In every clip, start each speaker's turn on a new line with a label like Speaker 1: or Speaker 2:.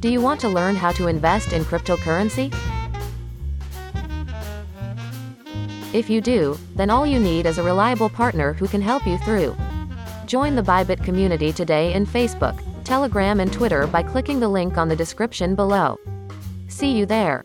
Speaker 1: Do you want to learn how to invest in cryptocurrency? If you do, then all you need is a reliable partner who can help you through. Join the Bybit community today in Facebook, Telegram, and Twitter by clicking the link on the description below. See you there.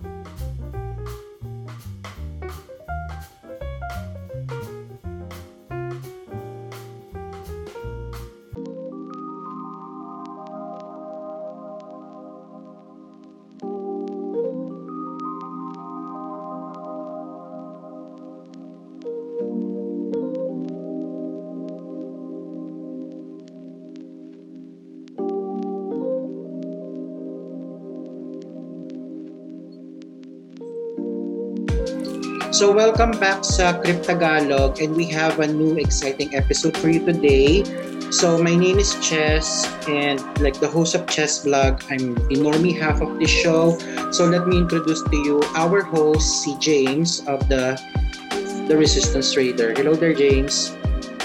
Speaker 2: So welcome back sa Cryptagalog and we have a new exciting episode for you today. So my name is Chess and like the host of Chess Vlog, I'm the normie half of this show. So let me introduce to you our host, si James of the the Resistance Trader. Hello there, James.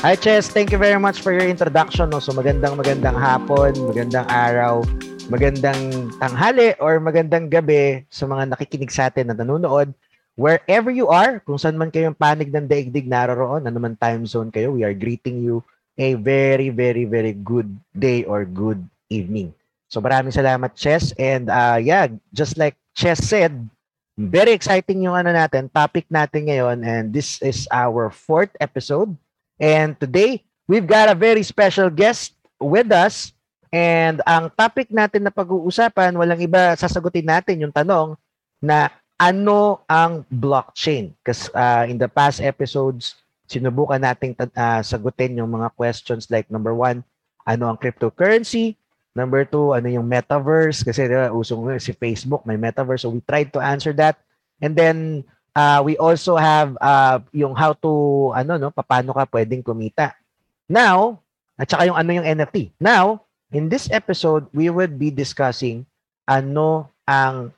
Speaker 3: Hi Chess, thank you very much for your introduction. No? So magandang magandang hapon, magandang araw, magandang tanghali or magandang gabi sa mga nakikinig sa atin na nanonood wherever you are, kung saan man kayong panig ng daigdig naroroon, ano man time zone kayo, we are greeting you a very, very, very good day or good evening. So maraming salamat, Chess. And uh, yeah, just like Chess said, very exciting yung ano natin, topic natin ngayon. And this is our fourth episode. And today, we've got a very special guest with us. And ang topic natin na pag-uusapan, walang iba, sasagutin natin yung tanong na ano ang blockchain? Kasi uh, in the past episodes, sinubukan nating uh, sagutin yung mga questions like number one, ano ang cryptocurrency? Number two, ano yung metaverse? Kasi diba, usong si Facebook, may metaverse. So we tried to answer that. And then uh, we also have uh, yung how to, ano, no, paano ka pwedeng kumita. Now, at saka yung ano yung NFT. Now, in this episode, we would be discussing ano ang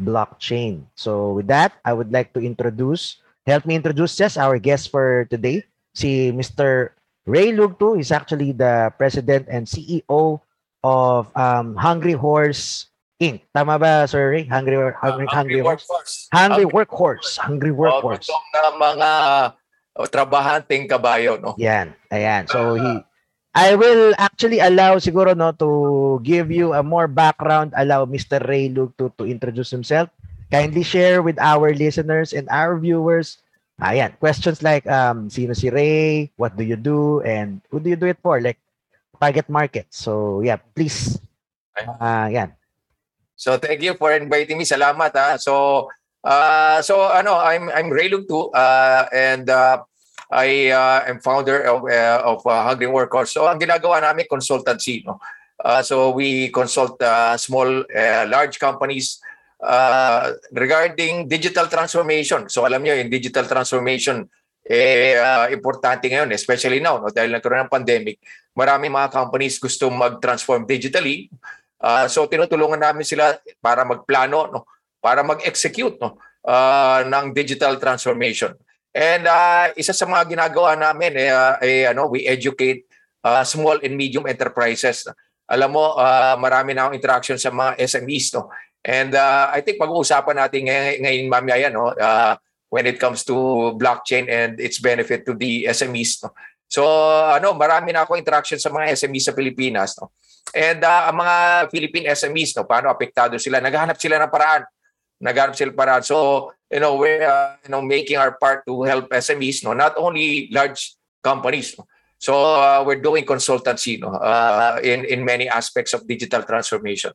Speaker 3: blockchain. So with that, I would like to introduce, help me introduce just our guest for today, si Mr. Ray Lugto. He's actually the president and CEO of um, Hungry Horse Inc. Tama ba, Sir Ray? Hungry, hungry, uh, hungry, hungry Horse? Workhorse. Hungry Workhorse. Hungry Workhorse.
Speaker 4: Oh, na mga uh, trabahanting kabayo, no?
Speaker 3: Yan. Ayan. So, he, I will actually allow siguro no to give you a more background, allow Mr. Ray Luke to, to introduce himself. Kindly share with our listeners and our viewers. Ayan, questions like um sino si Ray, what do you do and who do you do it for? Like target market. So, yeah, please. Uh, yan.
Speaker 4: So, thank you for inviting me. Salamat ha. So, uh, so ano, I'm I'm Ray Luke too. Uh, and uh, I uh, am founder of, uh, of uh, Hungry Workers. So ang ginagawa namin, consultancy. No? Uh, so we consult uh, small, uh, large companies uh, regarding digital transformation. So alam niyo, yung digital transformation, eh, uh, importante ngayon, especially now, no? dahil nagkaroon ng pandemic, marami mga companies gusto mag-transform digitally. Uh, so tinutulungan namin sila para magplano, no? para mag-execute no? uh, ng digital transformation. And uh, isa sa mga ginagawa namin eh, uh, eh ano, we educate uh, small and medium enterprises. Alam mo, uh, marami na akong interaction sa mga SMEs no. And uh, I think pag-uusapan natin ngayon, ngayon mamaya no, uh, when it comes to blockchain and its benefit to the SMEs no. So ano, marami na ako interaction sa mga SMEs sa Pilipinas no. And uh, ang mga Philippine SMEs no, paano apektado sila? Naghahanap sila ng paraan. Sila ng. So you know we're uh, you know making our part to help SMEs no? Not only large companies no? so uh, we're doing consultancy no? Uh, in in many aspects of digital transformation.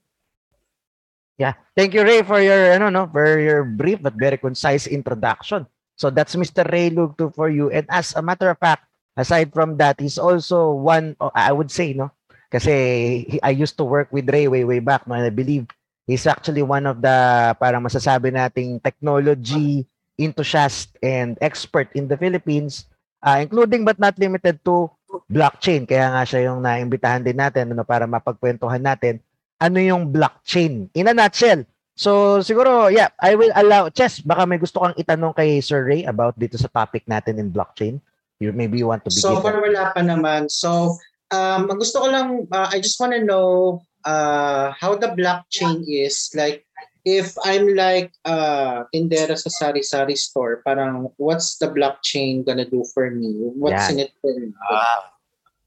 Speaker 3: Yeah. Thank you Ray for your ano no? For your brief but very concise introduction. So that's Mr. Ray Lugto for you. And as a matter of fact aside from that he's also one I would say no? Kasi I used to work with Ray way way back no? And I believe He's actually one of the parang masasabi nating technology enthusiast and expert in the Philippines, uh, including but not limited to blockchain. Kaya nga siya yung naimbitahan din natin ano, para mapagkwentuhan natin ano yung blockchain in a nutshell. So siguro, yeah, I will allow, Chess, baka may gusto kang itanong kay Sir Ray about dito sa topic natin in blockchain. You, maybe you want to begin.
Speaker 2: So, kung wala pa naman. So, um, gusto ko lang, uh, I just want to know uh, how the blockchain is like if I'm like uh tindera sa sari-sari store, parang what's the blockchain gonna do for me? What's
Speaker 3: Yan.
Speaker 2: in it for me?
Speaker 4: Ah,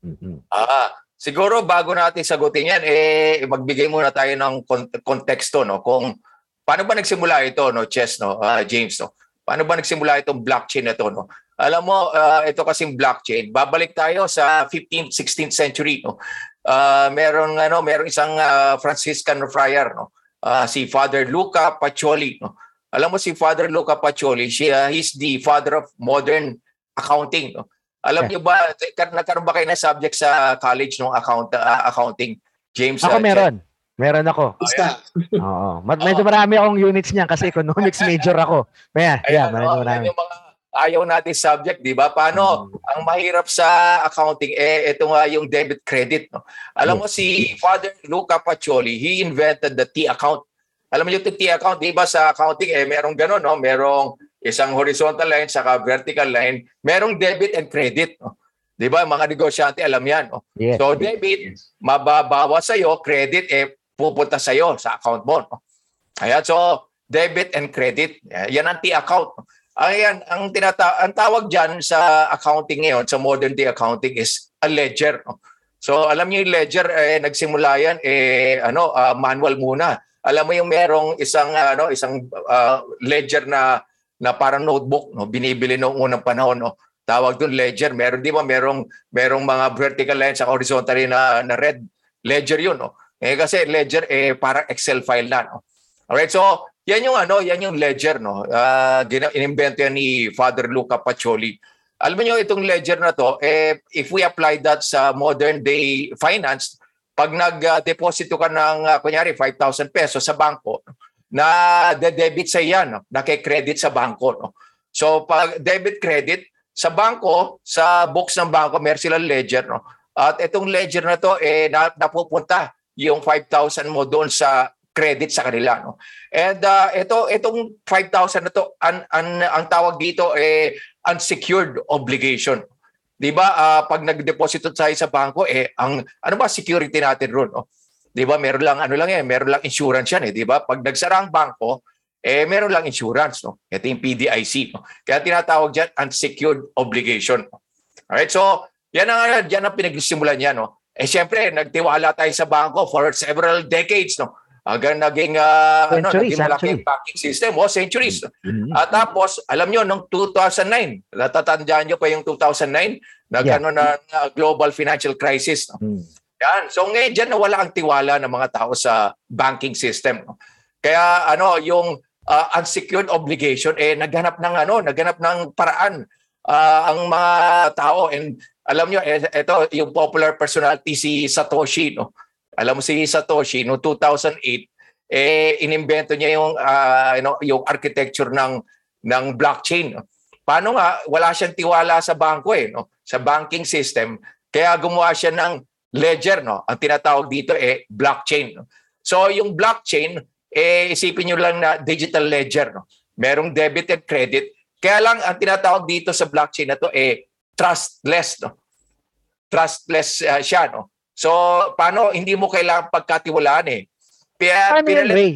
Speaker 3: Mhm.
Speaker 4: ah, siguro bago natin sagutin yan, eh, magbigay muna tayo ng kon- konteksto, no? Kung paano ba nagsimula ito, no, Chess, no, ah, James, no? Paano ba nagsimula itong blockchain na to, no? Alam mo, ah, ito kasing blockchain, babalik tayo sa 15th, 16th century, no? Ah, meron ano, meron isang ah, Franciscan friar, no? Ah, si Father Luca Pacioli, no? Alam mo si Father Luca Pacioli, siya he's the father of modern accounting, no? Alam niyo ba, kar- nagkaroon ba kayo na subject sa college ng account, ah, accounting? James?
Speaker 3: Ako
Speaker 4: ah,
Speaker 3: meron. Meron ako.
Speaker 2: Basta,
Speaker 3: Oo. Medyo marami akong units niyan kasi economics major ako. Kaya, yeah, medyo
Speaker 4: oh,
Speaker 3: marami.
Speaker 4: yan yung mga ayaw natin subject, di ba? Paano
Speaker 3: Mm.
Speaker 4: ang mahirap sa accounting eh ito nga yung debit credit, no. Alam mo si Father Luca Pacioli, he invented the T account. Alam mo yung T account, di ba sa accounting eh merong gano'n, no? Merong isang horizontal line saka vertical line, merong debit and credit, no. Di ba? Mga negosyante alam yan, no?
Speaker 3: Yes.
Speaker 4: So debit, mababawa sa iyo, credit eh pupunta sa iyo sa account mo. No? Ayan, so debit and credit, eh, yan ang T-account. Ayan, ang tinata ang tawag diyan sa accounting ngayon, sa modern day accounting is a ledger. So alam niyo yung ledger eh nagsimula yan eh ano ah, manual muna. Alam mo yung merong isang ah, ano isang ah, ledger na na parang notebook no binibili noong unang panahon no. Tawag doon ledger. Meron di ba merong merong mga vertical lines sa horizontal na na red ledger yun no. Eh kasi ledger eh parang Excel file na no. Alright, so yan yung ano, yan yung ledger no. Uh, inimbento yan ni Father Luca Pacioli. Alam niyo itong ledger na to, eh if we apply that sa modern day finance, pag nag-deposito ka ng uh, kunyari 5,000 pesos sa bangko, na de-debit sa yan, no? na credit sa bangko. No? So pag debit credit sa bangko, sa books ng bangko, meron silang ledger. No? At itong ledger na to, eh, na, napupunta yung 5,000 mo doon sa credit sa kanila. No? And uh, ito, itong 5,000 na to, an, an, ang tawag dito eh unsecured obligation. 'Di ba? Uh, pag nag-deposito tayo sa bangko eh ang ano ba security natin ron, no? 'Di ba? Meron lang ano lang yan, meron lang insurance yan eh, 'di ba? Pag nagsara ang bangko, eh meron lang insurance, no? Ito yung PDIC, no? Kaya tinatawag diyan unsecured obligation. Alright, so yan ang yan ang pinagsimulan niya, no? Eh siyempre, nagtiwala tayo sa bangko for several decades, no? Hanggang naging uh, ano, naging malaki
Speaker 3: actually.
Speaker 4: ang banking system, oh, centuries.
Speaker 3: Mhm.
Speaker 4: At tapos, alam nyo, noong 2009, natatandaan nyo pa yung 2009, nagano na, na global financial crisis. No?
Speaker 3: Mm.
Speaker 4: Yan. So ngayon dyan nawala ang tiwala ng mga tao sa banking system. No? Kaya ano, yung uh, unsecured obligation eh naghanap ng ano, naghanap ng paraan uh, ang mga tao and alam nyo, eh, ito yung popular personality si Satoshi, no? Alam mo si Satoshi no 2008 eh inimbento niya yung uh, you know, yung architecture ng ng blockchain. No? Paano nga wala siyang tiwala sa bangko eh, no? Sa banking system. Kaya gumawa siya ng ledger, no? Ang tinatawag dito eh blockchain. No? So yung blockchain eh isipin niyo lang na digital ledger, no? Merong debit and credit. Kaya lang ang tinatawag dito sa blockchain na to eh trustless, no? Trustless uh, siya, no? So, paano hindi mo kailangan pagkatiwalaan eh? Kaya
Speaker 3: Paano yun,
Speaker 4: pinalit-
Speaker 3: Ray?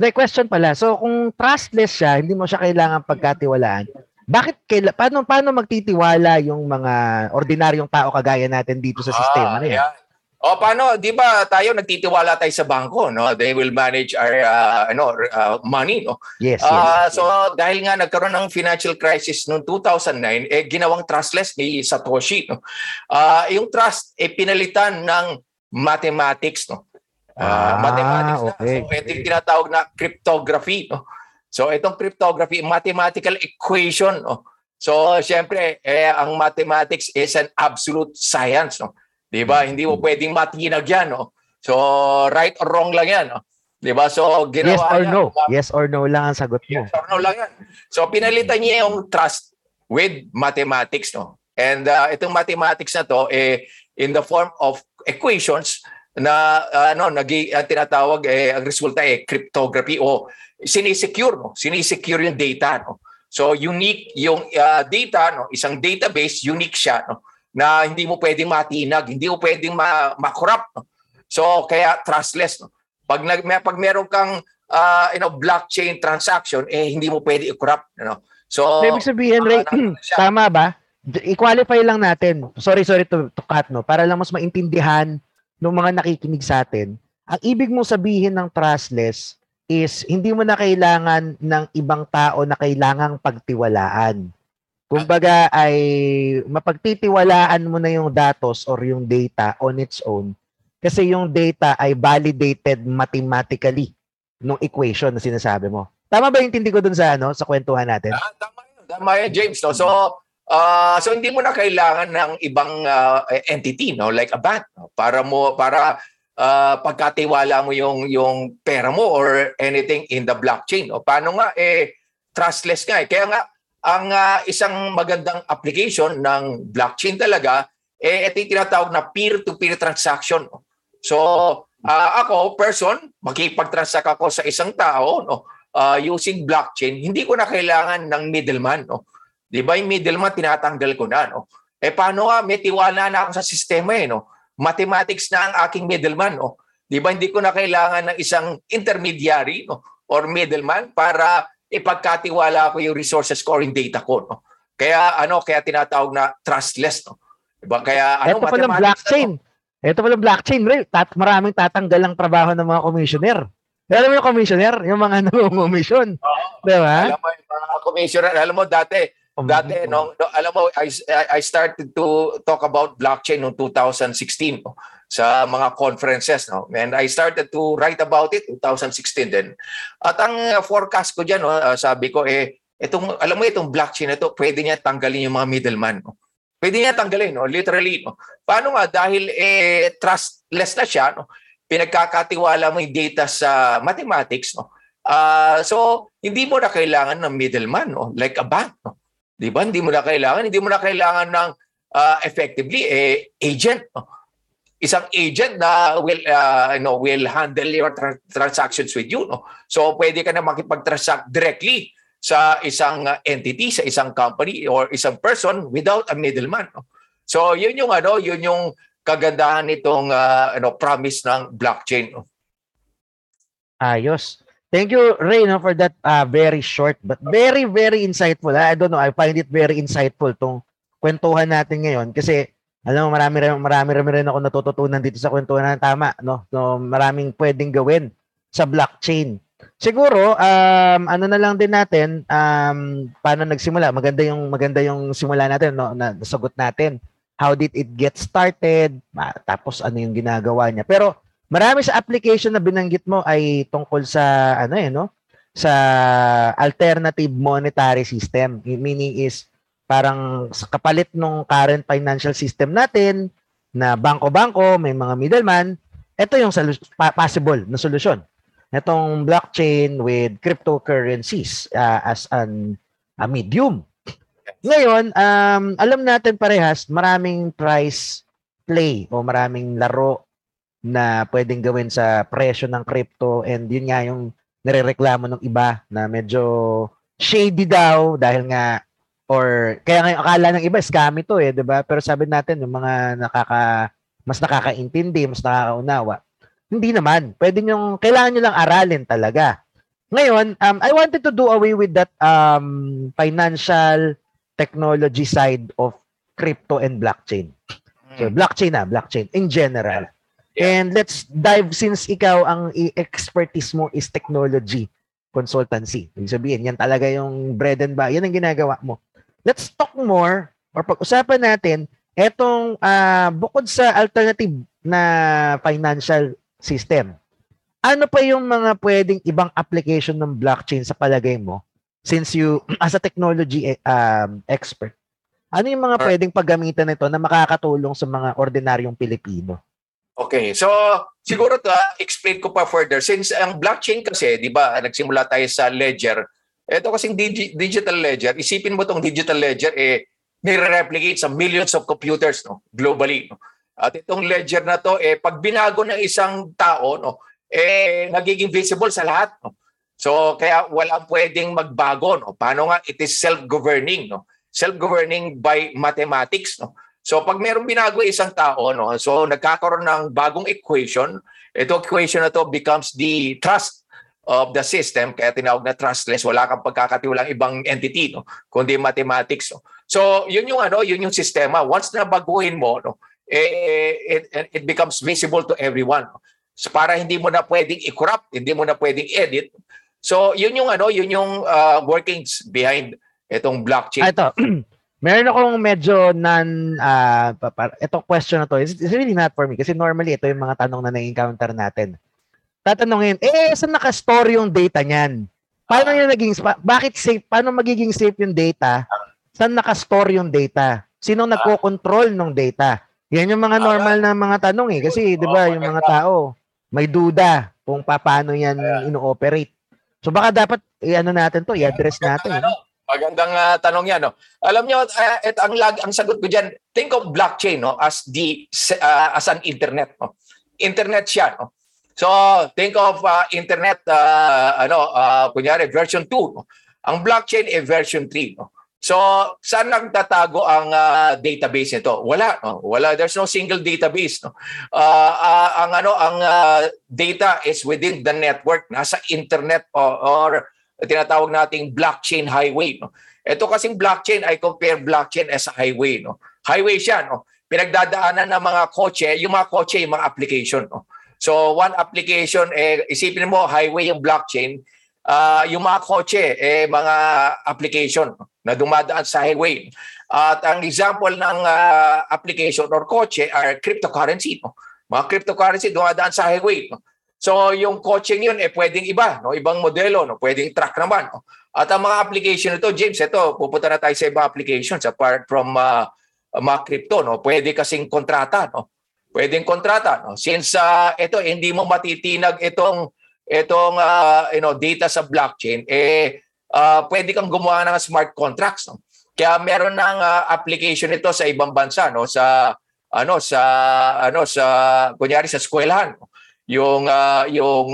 Speaker 3: Like, question pala. So, kung trustless siya, hindi mo siya kailangan pagkatiwalaan, bakit kaila, paano, paano magtitiwala yung mga ordinaryong tao kagaya natin dito sa sistema
Speaker 4: Ah,
Speaker 3: na yan?
Speaker 4: yan. O paano, 'di ba tayo nagtitiwala tayo sa bangko, no? They will manage our uh, ano, uh, money, no?
Speaker 3: Yes, yes.
Speaker 4: Ah, so dahil nga nagkaroon ng financial crisis noong 2009, eh ginawang trustless ni Satoshi, no. Ah, yung trust eh pinalitan ng mathematics, no. Ah,
Speaker 3: Ah,
Speaker 4: mathematics na.
Speaker 3: okay.
Speaker 4: So ito yung tinatawag na cryptography, no. So itong cryptography, mathematical equation, no. So syempre, eh ang mathematics is an absolute science, no. 'Di ba? Hindi mo pwedeng matinag 'yan, no. So right or wrong lang 'yan, no. 'Di ba? So
Speaker 3: yes
Speaker 4: ginawa
Speaker 3: or
Speaker 4: niya,
Speaker 3: no?
Speaker 4: gumamit
Speaker 3: Yes or no lang ang sagot mo.
Speaker 4: Yes or no lang yan. So pinalitan niya yung trust with mathematics no. And uh, itong mathematics na to eh in the form of equations na uh, ano nagi ang tinatawag eh ang resulta eh cryptography o sinisecure no. Sinisecure yung data no. So unique yung uh, data no, isang database unique siya no na hindi mo pwedeng matinag, hindi mo pwedeng ma- ma-corrupt no. So kaya trustless no. Pag nag may, pag meron kang uh, you know blockchain transaction eh hindi mo pwede i-corrupt you know. So
Speaker 3: Ibig sabihin, Ray,
Speaker 4: siya.
Speaker 3: tama ba? I-qualify lang natin. Sorry, sorry to, to cut, no? Para lang mas maintindihan ng mga nakikinig sa atin. Ang ibig mong sabihin ng trustless is hindi mo na kailangan ng ibang tao na kailangang pagtiwalaan. Kumbaga ay mapagtitiwalaan mo na yung datos or yung data on its own kasi yung data ay validated mathematically nung equation na sinasabi mo. Tama ba yung intindi ko dun sa ano sa kwentuhan natin?
Speaker 4: Ah, tama yun. Tama yun, James. No? So, uh, so hindi mo na kailangan ng ibang uh, entity, no? like a bank, no? para mo para uh, pagkatiwala mo yung yung pera mo or anything in the blockchain. O paano nga eh trustless nga eh. Kaya nga ang uh, isang magandang application ng blockchain talaga eh ito yung tinatawag na peer-to-peer transaction. So, uh, ako person, makipag-transact ako sa isang tao, no? uh, using blockchain, hindi ko na kailangan ng middleman. No? Di ba yung middleman, tinatanggal ko na. No? Eh paano nga, may tiwala na ako sa sistema eh. No? Mathematics na ang aking middleman. No? Di ba hindi ko na kailangan ng isang intermediary no? or middleman para ipagkatiwala ko yung resources ko or yung data ko. No? Kaya ano, kaya tinatawag na trustless. No? Diba? Kaya ano,
Speaker 3: Ito pala
Speaker 4: mathematics
Speaker 3: blockchain.
Speaker 4: na
Speaker 3: Ito pala blockchain, Ray. Tat maraming tatanggal ang trabaho ng mga commissioner. Alam mo yung commissioner? Yung mga nangungumisyon.
Speaker 4: to.
Speaker 3: Di ba?
Speaker 4: Alam mo, yung mga commissioner, alam mo dati, Dati, no, no, alam mo, I, I started to talk about blockchain noong 2016 no, sa mga conferences. No? And I started to write about it 2016 din. At ang uh, forecast ko dyan, no, uh, sabi ko, eh, itong, alam mo itong blockchain na ito, pwede niya tanggalin yung mga middleman. No? Pwede niya tanggalin, no? literally. No? Paano nga? Dahil eh, trustless na siya, no? pinagkakatiwala mo yung data sa mathematics. No? Uh, so, hindi mo na kailangan ng middleman, no? like a bank. No? Di ba? Hindi mo na kailangan. Hindi mo na kailangan ng uh, effectively eh, agent. Isang agent na will uh, you know, will handle your tra- transactions with you. No? So pwede ka na makipag-transact directly sa isang entity, sa isang company or isang person without a middleman. No? So yun yung ano, yun yung kagandahan nitong uh, ano, promise ng blockchain. No?
Speaker 3: Ayos. Thank you, Ray, no, for that uh, very short but very, very insightful. I don't know, I find it very insightful tong kwentuhan natin ngayon kasi alam mo, marami rin, marami rin, ako natututunan dito sa kwentuhan na tama, no? So, maraming pwedeng gawin sa blockchain. Siguro, um, ano na lang din natin, um, paano nagsimula? Maganda yung, maganda yung simula natin, no? Na, nasagot natin. How did it get started? Tapos, ano yung ginagawa niya? Pero, Marami sa application na binanggit mo ay tungkol sa ano eh no? Sa alternative monetary system. Meaning is parang sa kapalit ng current financial system natin na bangko-bangko, may mga middleman, ito yung solu- possible na solusyon. Itong blockchain with cryptocurrencies uh, as an a medium. Ngayon, um, alam natin parehas, maraming price play o maraming laro na pwedeng gawin sa presyo ng crypto and yun nga yung nirereklamo ng iba na medyo shady daw dahil nga or kaya nga yung akala ng iba scam ito eh, 'di ba? Pero sabi natin yung mga nakaka mas nakakaintindi, mas nakakaunawa. Hindi naman. Pwede nyo, kailangan nyo lang aralin talaga. Ngayon, um, I wanted to do away with that um, financial technology side of crypto and blockchain. So, blockchain na, blockchain in general. And let's dive since ikaw ang expertise mo is technology consultancy. Ibig sabihin, yan talaga yung bread and butter. Yan ang ginagawa mo. Let's talk more or pag-usapan natin etong uh, bukod sa alternative na financial system. Ano pa yung mga pwedeng ibang application ng blockchain sa palagay mo since you as a technology um, expert? Ano yung mga pwedeng paggamitan nito na makakatulong sa mga ordinaryong Pilipino?
Speaker 4: Okay, so siguro to uh, explain ko pa further since ang blockchain kasi, 'di ba, nagsimula tayo sa ledger. Ito kasing digi- digital ledger, isipin mo tong digital ledger eh nire-replicate sa millions of computers no globally. No? At itong ledger na to eh pag binago ng isang tao no eh nagiging visible sa lahat no. So kaya walang pwedeng magbago no. Paano nga it is self-governing no. Self-governing by mathematics no. So pag merong binago isang tao, no, so nagkakaroon ng bagong equation, ito equation na to becomes the trust of the system, kaya tinawag na trustless, wala kang pagkakatiwalang ibang entity, no, kundi mathematics. No. So yun yung ano, yun yung sistema. Once na baguhin mo, no, eh, it, it becomes visible to everyone. So para hindi mo na pwedeng i-corrupt, hindi mo na pwedeng edit. So yun yung ano, yun yung uh, workings behind itong blockchain.
Speaker 3: Ah, ito. Meron akong medyo non uh, itong question na to is it's really not for me kasi normally ito yung mga tanong na na-encounter natin. Tatanungin, eh saan naka-store yung data niyan? Paano yung naging bakit safe? Paano magiging safe yung data? Saan naka-store yung data? Sino nagko-control ng data? Yan yung mga normal na mga tanong eh kasi 'di ba yung mga tao may duda kung paano yan ino-operate. So baka dapat i-ano natin to, i-address natin.
Speaker 4: Ano, Magandang uh, tanong 'yan, no. Alam niyo, uh, et, ang lag ang sagot ko diyan, think of blockchain, no, as the uh, as an internet, no. Internet siya, no. So, think of uh, internet uh, ano, uh, kunyari version 2, no. Ang blockchain ay version 3, no. So, saan nagtatago ang uh, database nito? Wala, no? Wala. There's no single database, no. Uh, uh, ang ano, ang uh, data is within the network, nasa internet or, or tinatawag nating blockchain highway. No? Ito kasing blockchain, I compare blockchain as a highway. No? Highway siya, no? pinagdadaanan ng mga kotse, yung mga kotse, yung mga application. No? So one application, eh, isipin mo, highway yung blockchain, uh, yung mga kotse, eh, mga application na dumadaan sa highway. At ang example ng uh, application or kotse are cryptocurrency. No? Mga cryptocurrency dumadaan sa highway. No? So yung coaching yun eh pwedeng iba, no? ibang modelo, no? pwedeng truck naman. No? At ang mga application nito, James, ito, pupunta na tayo sa ibang applications apart from uh, mga crypto. No? Pwede kasing kontrata. No? Pwedeng kontrata. No? Since uh, ito, hindi mo matitinag itong itong uh, you know, data sa blockchain, eh, uh, pwede kang gumawa ng smart contracts. No? Kaya meron ng uh, application ito sa ibang bansa, no? sa ano sa ano sa kunyari sa eskwelahan. No? Yung uh, yung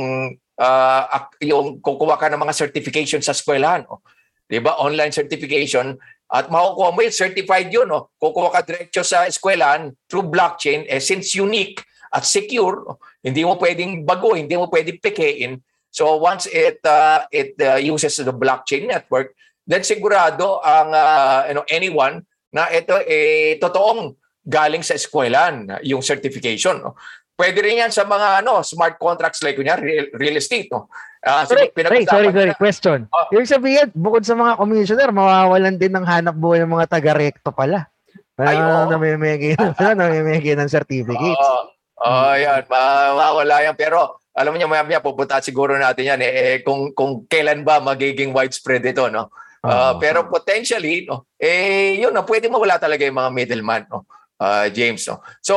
Speaker 4: uh, yung kukuha ka ng mga certification sa eskwelahan, oh. 'di ba? Online certification at makukuha mo yung certified yun, oh. Kukuha ka diretso sa eskwelahan through blockchain eh since unique at secure, oh, hindi mo pwedeng bago, hindi mo pwedeng pekein. So once it uh, it uh, uses the blockchain network, then sigurado ang uh, you know anyone na ito eh totoong galing sa eskwelahan yung certification. No? Pwede rin yan sa mga ano smart contracts like kunya real, real estate. No?
Speaker 3: Uh, sorry, sorry, sorry, sorry. Question. Oh. Yung sabihin, bukod sa mga commissioner, mawawalan din ng hanap buhay ng mga taga-recto pala. Ay, uh, oh. namimigay, namimigay ng certificates.
Speaker 4: Oo, oh, oh, yan. Mawawala yan. Pero alam niyo maya-maya pupunta siguro natin yan eh, eh kung kung kailan ba magiging widespread ito no uh, oh. pero potentially no eh yun no pwede mawala talaga yung mga middleman no uh, James no so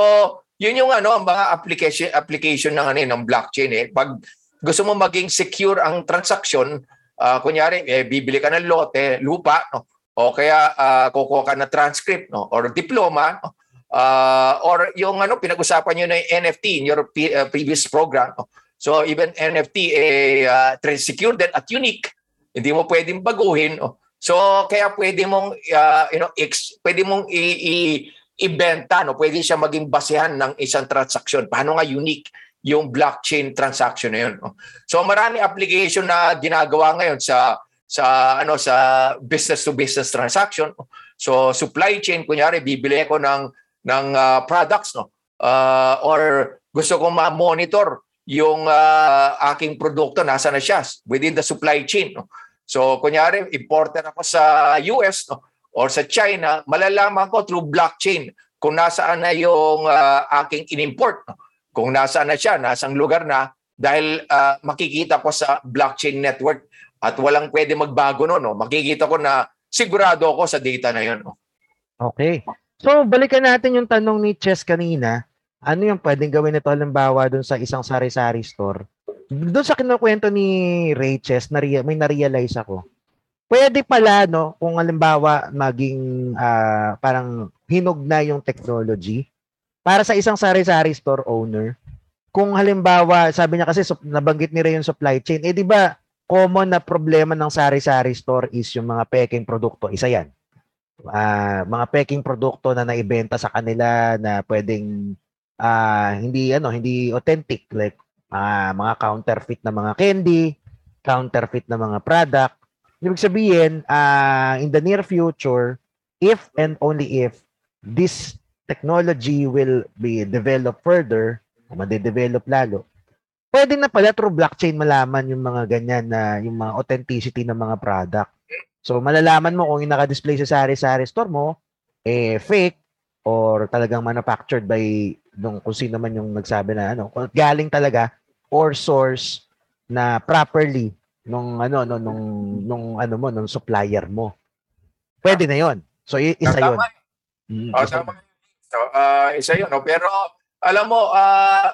Speaker 4: yun yung ano, ang mga application application ng ano eh, ng blockchain eh. Pag gusto mo maging secure ang transaction, uh, kunyari eh, bibili ka ng lote, lupa, no? o kaya uh, kukuha ka na transcript no? or diploma, no? uh, or yung ano pinag-usapan niyo na NFT in your p- uh, previous program. No? So even NFT eh uh, secure din at unique. Hindi mo pwedeng baguhin. No? So kaya pwede mong uh, you know ex, pwede mong i- i- ibenta, no? pwede siya maging basehan ng isang transaction. Paano nga unique yung blockchain transaction na yun? No? So marami application na ginagawa ngayon sa sa ano sa business to business transaction. So supply chain kunyari bibili ako ng ng uh, products no uh, or gusto kong ma-monitor yung uh, aking produkto nasa na siya within the supply chain no. So kunyari importer ako sa US no or sa China, malalaman ko through blockchain kung nasaan na yung uh, aking inimport. Kung nasaan na siya, nasang lugar na, dahil uh, makikita ko sa blockchain network at walang pwede magbago no, no. Makikita ko na sigurado ako sa data na yun. No?
Speaker 3: Okay. So, balikan natin yung tanong ni Chess kanina. Ano yung pwedeng gawin nito halimbawa doon sa isang sari-sari store? Doon sa kinukwento ni Ray Chess, na may na-realize ako pwede pala no? Kung halimbawa maging uh, parang hinog na yung technology para sa isang sari-sari store owner. Kung halimbawa sabi niya kasi nabanggit ni Ray yung supply chain eh di ba common na problema ng sari-sari store is yung mga peking produkto. Isa yan. Ah, mga peking produkto na naibenta sa kanila na pwedeng ah, hindi ano, hindi authentic. Like ah, mga counterfeit na mga candy, counterfeit na mga product. Ibig sabihin, ah, in the near future, if and only if this technology will be developed further, o madedevelop lalo, pwede na pala through blockchain malaman yung mga ganyan na yung mga authenticity ng mga product. So malalaman mo kung yung naka-display sa sari-sari store mo eh fake or talagang manufactured by nung kung sino man yung nagsabi na ano, kung galing talaga or source na properly nung ano no nung nung ano mo nung supplier mo. Pwede na 'yon. So i- isa 'yon. Mm,
Speaker 4: Oh,
Speaker 3: isa
Speaker 4: tama. So, ah, isa yun. No? Pero alam mo, ah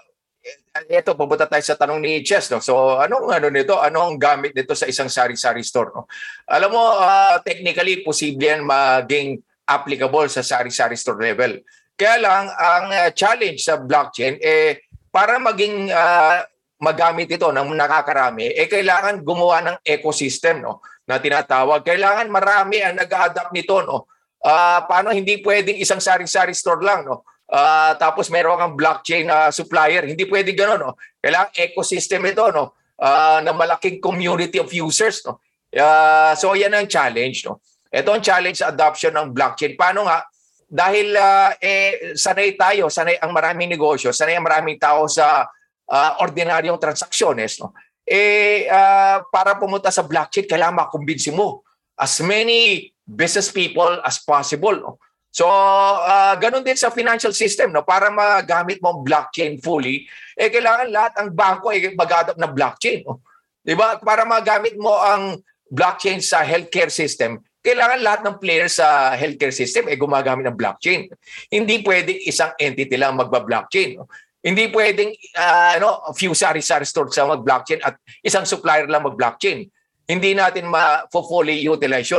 Speaker 4: ito, pupunta tayo sa tanong ni Chess. No? So, anong ano nito? Anong gamit nito sa isang sari-sari store? No? Alam mo, ah, technically, posible yan maging applicable sa sari-sari store level. Kaya lang, ang ah, challenge sa blockchain, eh, para maging ah, magamit ito ng nakakarami, eh, kailangan gumawa ng ecosystem no? na tinatawag. Kailangan marami ang nag-adapt nito. No? Ah, paano hindi pwedeng isang sari-sari store lang, no? Ah, tapos meron kang blockchain na supplier. Hindi pwedeng gano'n, no? Kailangan ecosystem ito, no? Ah, na malaking community of users, no? Ah, so yan ang challenge, no? Ito ang challenge sa adoption ng blockchain. Paano nga? Dahil ah, eh sanay tayo, sanay ang maraming negosyo, sanay ang maraming tao sa ah, ordinaryong transacciones, no? Eh ah, para pumunta sa blockchain, kailangan makumbinsi mo as many business people as possible. No? So, uh, ganun din sa financial system, no? para magamit mo ang blockchain fully, eh kailangan lahat ang bangko ay mag-adopt ng blockchain. No? 'Di ba? Para magamit mo ang blockchain sa healthcare system, kailangan lahat ng players sa healthcare system ay gumagamit ng blockchain. Hindi pwedeng isang entity lang magba-blockchain. No? Hindi pwedeng uh, ano, few sari-sari stores lang mag-blockchain at isang supplier lang mag-blockchain. Hindi natin ma-fully utilize.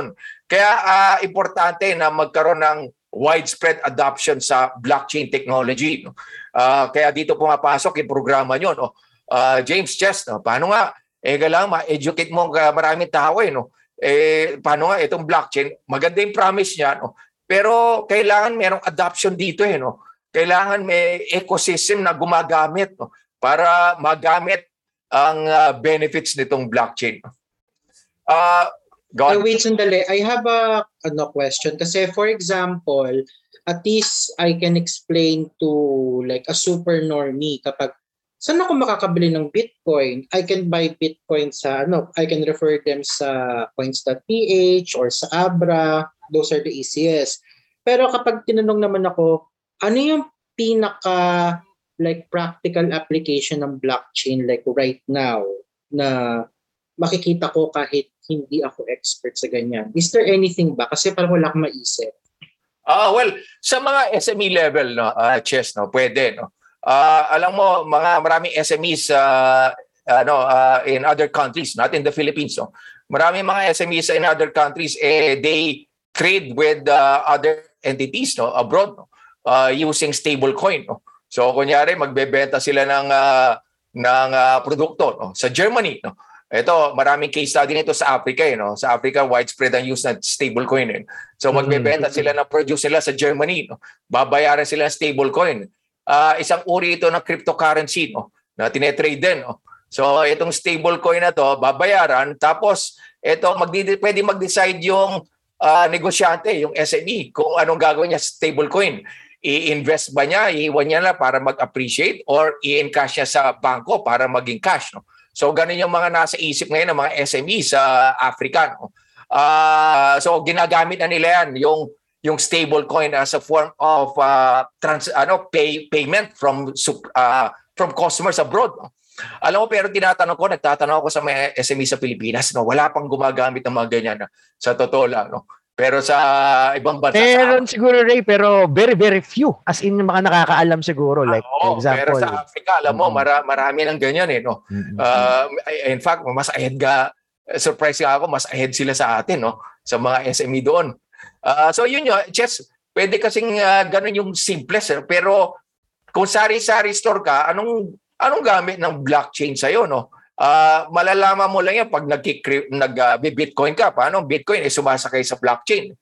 Speaker 4: Kaya uh, importante na magkaroon ng widespread adoption sa blockchain technology. No? Uh, kaya dito pumapasok yung programa nyo. No? Uh, James Chess, no? paano nga? Eh, kailangan ma-educate mo ang maraming tao. Eh, no? eh, paano nga itong blockchain? Maganda yung promise niya. No? Pero kailangan merong adoption dito. Eh, no? Kailangan may ecosystem na gumagamit no? para magamit ang uh, benefits nitong blockchain. Uh,
Speaker 2: Uh, wait, sandali. I have a ano, question. Kasi for example, at least I can explain to like a super normie kapag saan ako makakabili ng Bitcoin? I can buy Bitcoin sa ano, I can refer them sa coins.ph or sa Abra. Those are the easiest. Pero kapag tinanong naman ako, ano yung pinaka like practical application ng blockchain like right now na makikita ko kahit hindi ako expert sa ganyan. Is there anything ba? Kasi parang wala akong maisip.
Speaker 4: Ah, uh, well, sa mga SME level no, uh, chess no, pwede no. Uh, alam mo mga maraming SMEs uh, ano uh, in other countries, not in the Philippines no. Maraming mga SMEs in other countries eh they trade with uh, other entities no abroad no, uh, using stable coin no. So kunyari magbebenta sila ng uh, ng uh, produkto no sa Germany no ito, maraming case study nito sa Africa. Eh, no? Sa Africa, widespread ang use ng stablecoin. Eh. So magbebenta sila ng produce nila sa Germany. No? Babayaran sila ng stablecoin. Uh, isang uri ito ng cryptocurrency no? na tinetrade din. No? So itong stablecoin na to, babayaran. Tapos ito, magdi- pwede mag-decide yung uh, negosyante, yung SME, kung anong gagawin niya sa stablecoin. I-invest ba niya, iiwan niya na para mag-appreciate or i-encash niya sa bangko para maging cash. No? So ganun yung mga nasa isip ngayon ng mga SME sa Africa. No? Uh, so ginagamit na nila yan yung yung stable coin as a form of uh, trans ano pay payment from uh, from customers abroad. No? Alam mo pero tinatanong ko, nagtatanong ako sa mga SME sa Pilipinas, no, wala pang gumagamit ng mga ganyan na sa totoo lang, no. Pero sa ibang bansa
Speaker 3: Meron
Speaker 4: sa
Speaker 3: siguro Ray pero very very few as in mga nakakaalam siguro like
Speaker 4: Oo,
Speaker 3: example.
Speaker 4: Pero sa Africa alam mo mara, marami ng ganyan eh no. Uh, in fact mas ahead ga surprise nga ako mas ahead sila sa atin no sa mga SME doon. Uh, so yun yun, Chess, pwede kasing uh, ganun yung simplest eh. pero kung sari-sari store ka, anong anong gamit ng blockchain sa iyo no? Uh, malalaman mo lang yan pag nag-bitcoin nag, uh, ka. Paano? Bitcoin ay eh, sumasakay sa blockchain.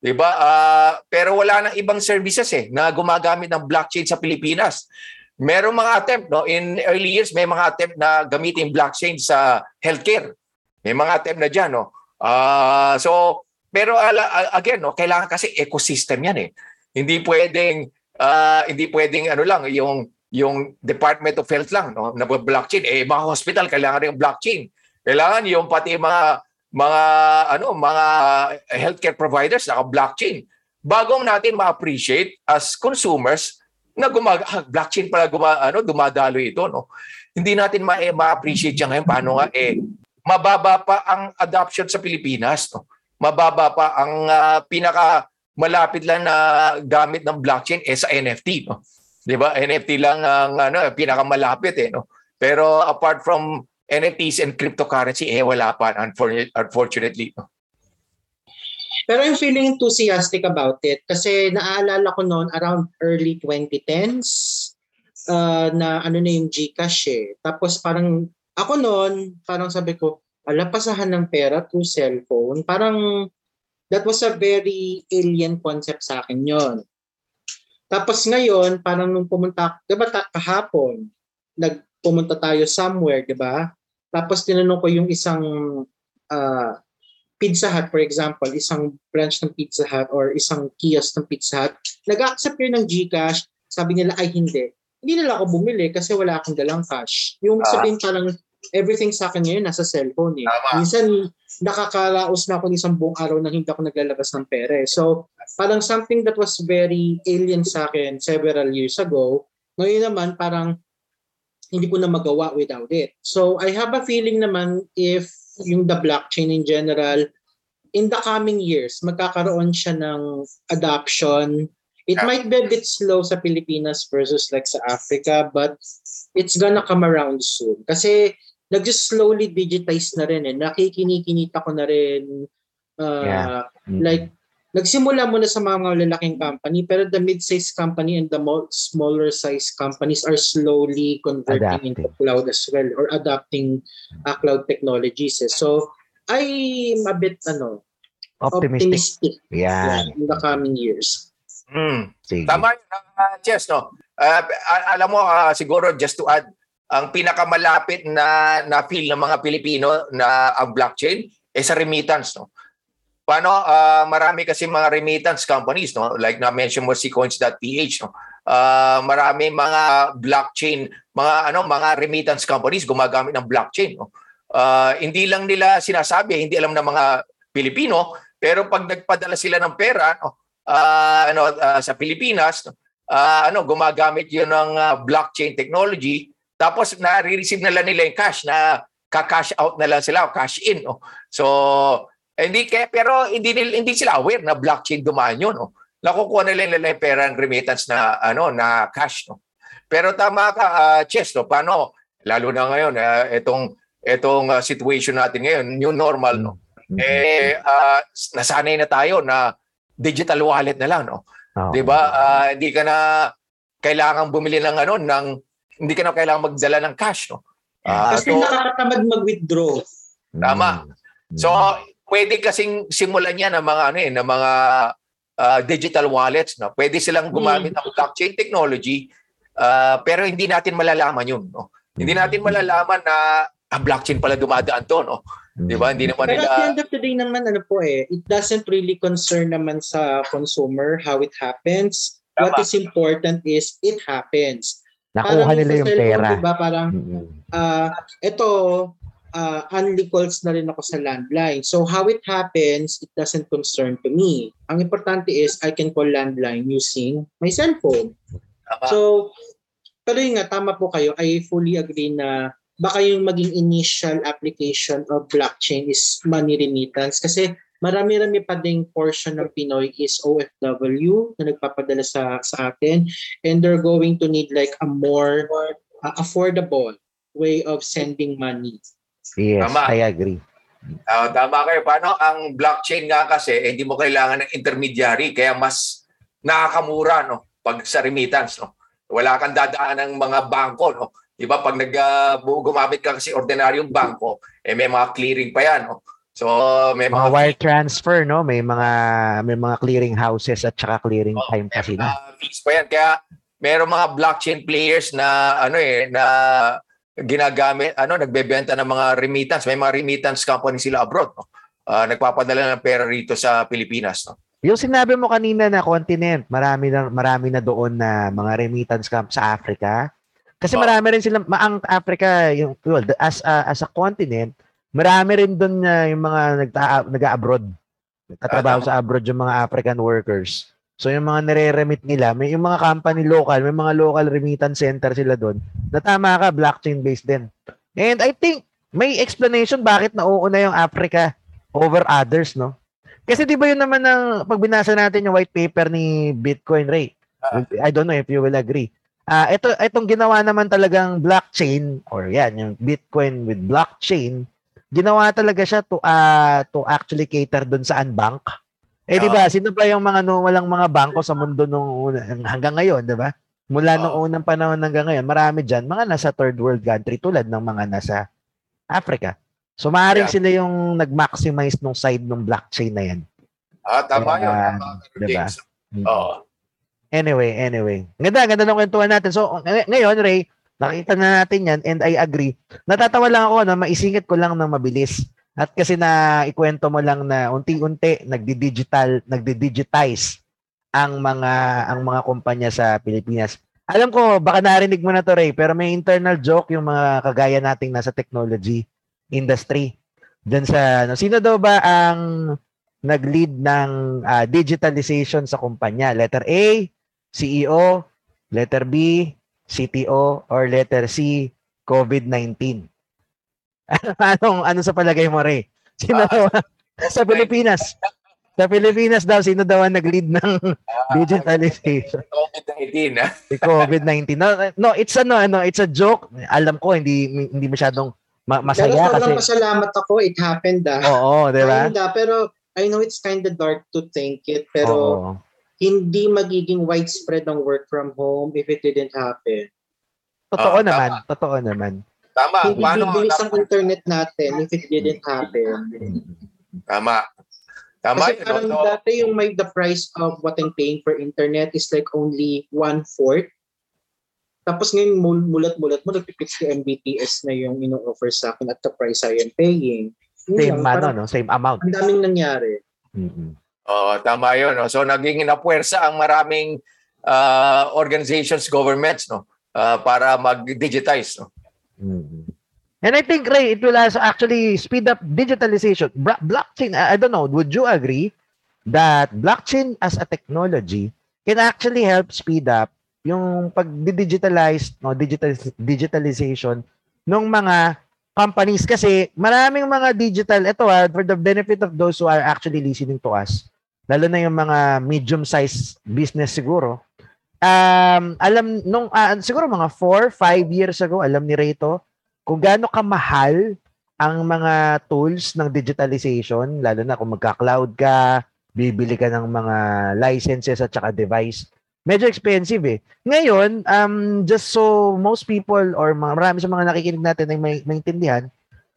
Speaker 4: 'Di ba? Ah, pero wala nang ibang services eh na gumagamit ng blockchain sa Pilipinas. Merong mga attempt no in early years may mga attempt na gamitin blockchain sa healthcare. May mga attempt na diyan no. Ah, so pero ala, again no, kailangan kasi ecosystem 'yan eh. Hindi pwedeng ah, hindi pwedeng ano lang yung yung Department of Health lang no? Na blockchain eh mga hospital kailangan rin yung blockchain. Kailangan yung pati mga mga ano mga healthcare providers naka blockchain bago natin ma-appreciate as consumers na gumag ah, blockchain pala guma, ano dumadalo ito no? Hindi natin ma- eh, ma-appreciate yan ngayon. Paano nga eh mababa pa ang adoption sa Pilipinas no? Mababa pa ang uh, pinaka malapit lang na gamit ng blockchain eh sa NFT no 'di ba NFT lang ang ano pinakamalapit eh no pero apart from NFTs and cryptocurrency, eh wala pa, unfortunately.
Speaker 2: Pero I'm feeling enthusiastic about it kasi naaalala ko noon around early 2010s uh, na ano na yung Gcash eh. Tapos parang ako noon, parang sabi ko, alapasahan ng pera through cellphone. Parang that was a very alien concept sa akin yon. Tapos ngayon, parang nung pumunta, diba kahapon, nag, pumunta tayo somewhere, di ba? Tapos tinanong ko yung isang uh, Pizza Hut, for example, isang branch ng Pizza Hut or isang kiosk ng Pizza Hut, nag-accept yun ng GCash, sabi nila, ay hindi. Hindi nila ako bumili kasi wala akong dalang cash. Yung uh, sabihin parang everything sa akin ngayon nasa cellphone eh. Tama. Minsan nakakaraos na ako ng isang buong araw na hindi ako naglalabas ng pera eh. So parang something that was very alien sa akin several years ago, ngayon naman parang hindi ko na magawa without it. So I have a feeling naman if yung the blockchain in general, in the coming years, magkakaroon siya ng adoption. It yeah. might be a bit slow sa Pilipinas versus like sa Africa, but it's gonna come around soon. Kasi nag-just slowly digitize na rin eh. Nakikinikinita ko na rin uh, yeah. mm-hmm. like nagsimula muna sa mga malalaking company pero the mid-sized company and the more smaller size companies are slowly converting adapting. into cloud as well or adopting uh, cloud technologies. Eh. So I'm a bit ano optimistic,
Speaker 3: optimistic yeah,
Speaker 2: in the coming years.
Speaker 4: Mm. Tama yun, uh, Chess, no? Uh, alam mo, uh, siguro just to add, ang pinakamalapit na na-feel ng mga Pilipino na ang blockchain ay sa remittance. No? Paano uh, marami kasi mga remittance companies no like na mention mo si coins.ph no. Uh, marami mga blockchain mga ano mga remittance companies gumagamit ng blockchain no. Uh, hindi lang nila sinasabi, hindi alam ng mga Pilipino, pero pag nagpadala sila ng pera no, uh, ano uh, sa Pilipinas no, uh, ano gumagamit 'yun ng uh, blockchain technology tapos na-receive na lang nila yung cash na ka-cash out na lang sila o cash in no. So hindi kaya pero hindi hindi sila aware na blockchain dumaan yun, no. Nakukuha nila nila yung pera ng remittance na ano na cash, no. Pero tama ka, uh, Chess, no. Paano lalo na ngayon uh, itong itong uh, situation natin ngayon, new normal, no. Mm-hmm. Eh uh, nasanay na tayo na digital wallet na lang, no. Oh. 'Di ba? Uh, hindi ka na kailangan bumili ng ano ng hindi ka na kailangan magdala ng cash, no.
Speaker 2: Uh, Kasi so, nakakatamad mag-withdraw.
Speaker 4: Tama. Mm. So pwede kasing simulan niya ng mga ano eh, ng mga uh, digital wallets, no. Pwede silang gumamit mm. ng blockchain technology uh, pero hindi natin malalaman 'yun, no. Hindi natin malalaman na ah, blockchain pala dumadaan to, no. Mm. 'Di ba? Hindi naman
Speaker 2: pero
Speaker 4: nila
Speaker 2: at the end of the day naman ano po eh, it doesn't really concern naman sa consumer how it happens. Tama. What is important is it happens.
Speaker 3: Nakuha parang nila yung pera.
Speaker 2: Diba? Parang, mm-hmm. uh, ito, uh, only calls na rin ako sa landline. So how it happens, it doesn't concern to me. Ang importante is I can call landline using my cellphone. So, pero yun nga, tama po kayo. I fully agree na baka yung maging initial application of blockchain is money remittance kasi marami-rami pa ding portion ng Pinoy is OFW na nagpapadala sa sa atin and they're going to need like a more uh, affordable way of sending money
Speaker 3: Yes, tama. I agree.
Speaker 4: Uh, tama kayo. Paano ang blockchain nga kasi, eh, hindi mo kailangan ng intermediary kaya mas nakakamura no pag sa remittance no. Wala kang dadaan ng mga bangko no. 'Di ba pag nag uh, gumamit ka kasi ordinaryong bangko, eh may mga clearing pa 'yan no. So may
Speaker 3: Mga
Speaker 4: mga
Speaker 3: wire transfer, no? May mga may mga clearing houses at saka clearing
Speaker 4: Oo,
Speaker 3: time
Speaker 4: may
Speaker 3: sila.
Speaker 4: mga fees pa yan. Kaya merong mga blockchain players na ano eh na ginagamit ano nagbebenta ng mga remittance. May mga remittance company sila abroad. No? Ah, nagpapadala ng pera rito sa Pilipinas. No?
Speaker 3: Yung sinabi mo kanina na continent, marami na marami na doon na mga remittance camp sa Africa. Kasi
Speaker 4: Oo.
Speaker 3: marami rin sila ang Africa yung well, as a, as a continent, marami rin doon na yung mga nagta nag-abroad. Nagtatrabaho
Speaker 4: Ah,
Speaker 3: sa abroad yung mga African workers. So yung mga nire-remit nila, may yung mga company local, may mga local remittance center sila doon. Na tama ka, blockchain based din. And I think may explanation bakit nauuna yung Africa over others, no? Kasi di ba yun naman ng pag binasa natin yung white paper ni Bitcoin Ray.
Speaker 4: Ah.
Speaker 3: I don't know if you will agree. Ah, ito itong ginawa naman talagang blockchain or yan, yung Bitcoin with blockchain, ginawa talaga siya to ah to actually cater doon sa unbank. Eh di ba, sino ba yung mga no, walang mga bangko sa mundo nung una, hanggang ngayon, di ba? Mula nung
Speaker 4: Oo.
Speaker 3: unang panahon hanggang ngayon, marami diyan mga nasa third world country tulad ng mga nasa Africa. So maaaring
Speaker 4: Yeah.
Speaker 3: sila yung nag-maximize nung side ng blockchain na yan.
Speaker 4: Ah, tama yun.
Speaker 3: Ah,
Speaker 4: Tama, Sir
Speaker 3: diba?
Speaker 4: James. Oo.
Speaker 3: Anyway, anyway. Ganda, ganda ng kwentuhan natin. So, ngay- ngayon, Ray, nakita na natin yan and I agree. Natatawa lang ako na maisingit ko lang ng mabilis. At kasi na ikwento mo lang na unti-unti nagdi-digital, nagdi-digitize ang mga ang mga kumpanya sa Pilipinas. Alam ko, baka narinig mo na to, Ray, pero may internal joke yung mga kagaya nating nasa technology industry. Diyan sa, ano, sino daw ba ang nag-lead ng ah, digitalization sa kumpanya? Letter A, CEO, letter B, CTO, or letter C, COVID-19. Anong, ano sa palagay mo, Ray? Sino
Speaker 4: Ah,
Speaker 3: daw, sa Pilipinas? Sa Pilipinas daw, sino daw ang nag-lead ng digitalization?
Speaker 4: COVID-19. ah.
Speaker 3: Si COVID-19. No, no, it's ano, ano, it's a joke. Alam ko, hindi hindi masyadong ma-
Speaker 2: Pero
Speaker 3: masaya
Speaker 2: sobrang
Speaker 3: kasi.
Speaker 2: pasalamat ako, it happened ah.
Speaker 3: Oo, di ba?
Speaker 2: Kinda, pero I know it's kind of dark to think it, pero
Speaker 3: Oo.
Speaker 2: Hindi magiging widespread ang work from home if it didn't happen.
Speaker 3: Totoo
Speaker 4: Ah,
Speaker 3: naman. Totoo naman.
Speaker 4: Tama.
Speaker 2: hindi
Speaker 4: Paano?
Speaker 2: bibilis ang internet natin if it didn't happen.
Speaker 4: Tama. Tama
Speaker 2: Kasi parang
Speaker 4: no?
Speaker 2: dati yung may the price of what I'm paying for internet is like only one-fourth. Tapos ngayon, mul- mulat-mulat mo, nagpipix ko Mbps na yung ino-offer sa akin at the price I am paying. Yun
Speaker 3: Same
Speaker 2: lang,
Speaker 3: ano,
Speaker 2: parang
Speaker 3: no? Same amount.
Speaker 2: Ang daming nangyari.
Speaker 3: Mhm.
Speaker 4: Oo, tama yun. No? So naging napuwersa ang maraming ah, organizations, governments no? Ah, para mag-digitize. No?
Speaker 3: Mhm. And I think, Ray, it will also actually speed up digitalization. Blockchain, I, I don't know, would you agree that blockchain as a technology can actually help speed up yung pag-digitalize, no, digital, digitalization ng mga companies kasi maraming mga digital, ito ah, for the benefit of those who are actually listening to us, lalo na yung mga medium-sized business siguro, um, alam, nung, ah, siguro mga 4, 5 years ago, alam ni Reto, kung gaano kamahal ang mga tools ng digitalization, lalo na kung magka-cloud ka, bibili ka ng mga licenses at saka device, medyo expensive eh. Ngayon, um, just so most people or marami sa mga nakikinig natin ay may maintindihan,